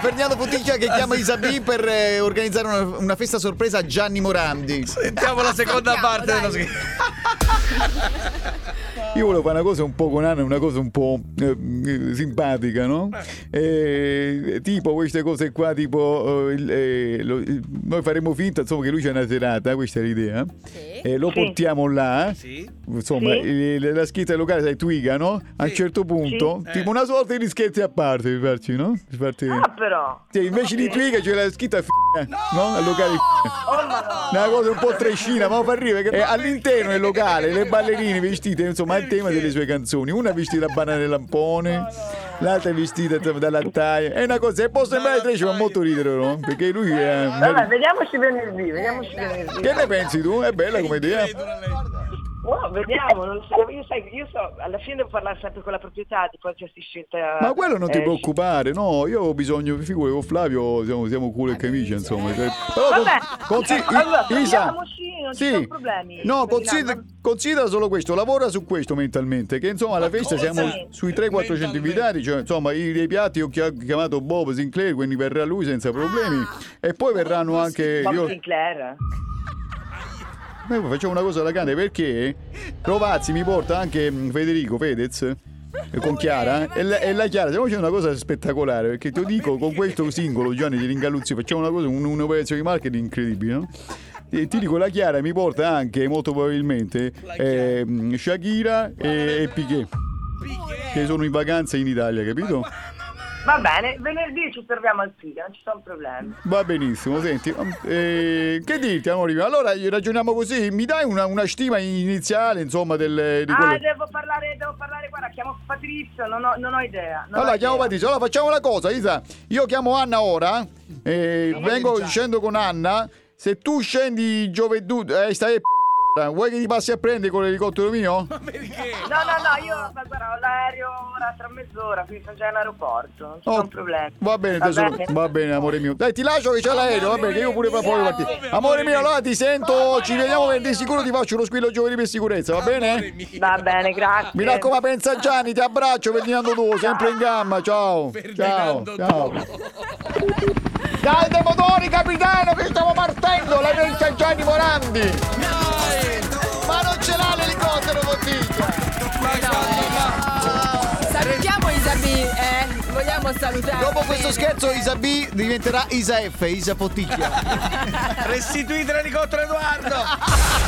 Ferdinando Puticchia che chiama Isabì per eh, organizzare una, una festa sorpresa a Gianni Morandi. Sentiamo la seconda Sentiamo, parte dai. Io volevo fare una cosa un po' con Anna, una cosa un po' eh, eh, simpatica, no? Eh, tipo queste cose qua, tipo eh, eh, lo- noi faremo finta insomma che lui c'è una serata, questa è l'idea. Sì. E lo Sì. portiamo là. Sì. Insomma, la scritta locale sai Twiga, no? A un certo punto, Sì. tipo una sorta di scherzi a parte, per farci, no? Per farci- Ah, però. Sì, invece di Twiga c'è la scritta f***, no? Al locale. Oh, ma Una cosa un po' trescina, ma fa ridere. Che all'interno del locale le ballerine vestite insomma al tema delle sue canzoni. Una vestita da banana e lampone, l'altra è vestita da lattaia. È una cosa, e può sembrare tre, ci fa molto ridere, no? Perché lui è. Vabbè, vediamoci venerdì, vediamoci venerdì. Che ne pensi tu? È bella come idea? Oh, vediamo, non so, io, sai, io so, alla fine devo parlare sempre con la proprietà di qualsiasi scelta. Ma quello non ti eh, preoccupare, no, io ho bisogno, figure con Flavio siamo, siamo culo e camicia, insomma. cioè, Però Vabbè, consi- allora, Isa, non ci sono problemi. No, considera, considera solo questo, lavora su questo mentalmente, che insomma alla festa cosa? siamo sui 300-400 Mentalmente. invitati, cioè insomma i, dei piatti ho chia- chiamato Bob Sinclair, quindi verrà lui senza problemi e poi verranno anche... Bob Io, Sinclair. Beh, facciamo una cosa alla grande perché Rovazzi mi porta anche mm, Federico Fedez eh, con Chiara e la, e la Chiara stiamo facendo una cosa spettacolare perché ti dico con questo singolo Gianni di Ringalluzzi facciamo una cosa un- un'operazione di marketing incredibile no? E ti dico la Chiara mi porta anche molto probabilmente ehm, Shakira e, e Piquet che sono in vacanza in Italia capito? Va bene, venerdì ci troviamo al Figa, non ci sono problemi. Va benissimo, senti, eh, che dirti amore? Allora ragioniamo così, mi dai una, una stima iniziale insomma del, di quello... Ah, devo parlare, devo parlare, guarda, chiamo Patrizio, non ho, non ho idea. non Allora ho chiamo idea. Patrizio, allora facciamo una cosa Isa, io chiamo Anna ora, eh, vengo, già. scendo con Anna, se tu scendi giovedì, eh, stai vuoi che ti passi a prendere con l'elicottero mio? Perché? No, no, no, io ma guarda, ho l'aereo ora tra mezz'ora, quindi sono già in aeroporto, non ci Oh, sono problemi. Va bene, tesoro, va bene amore mio. Dai, ti lascio che c'è l'aereo, va bene, che io pure fra poco partire. Amore Amore mio, allora ti sento, ci vediamo venerdì sicuro, ti faccio uno squillo giovedì per sicurezza, va bene? Va bene, grazie. Mi raccomando, pensa Gianni, ti abbraccio, Ferdinando tuo, sempre in gamba, ciao. Ciao, Ferdinando ciao. Dai dei motori, capitano, che stiamo partendo, la pensa Gianni Morandi. Salutare. Dopo questo scherzo Isabì diventerà Isa F, Isa Potticchia. Restituite l'elicottero Edoardo!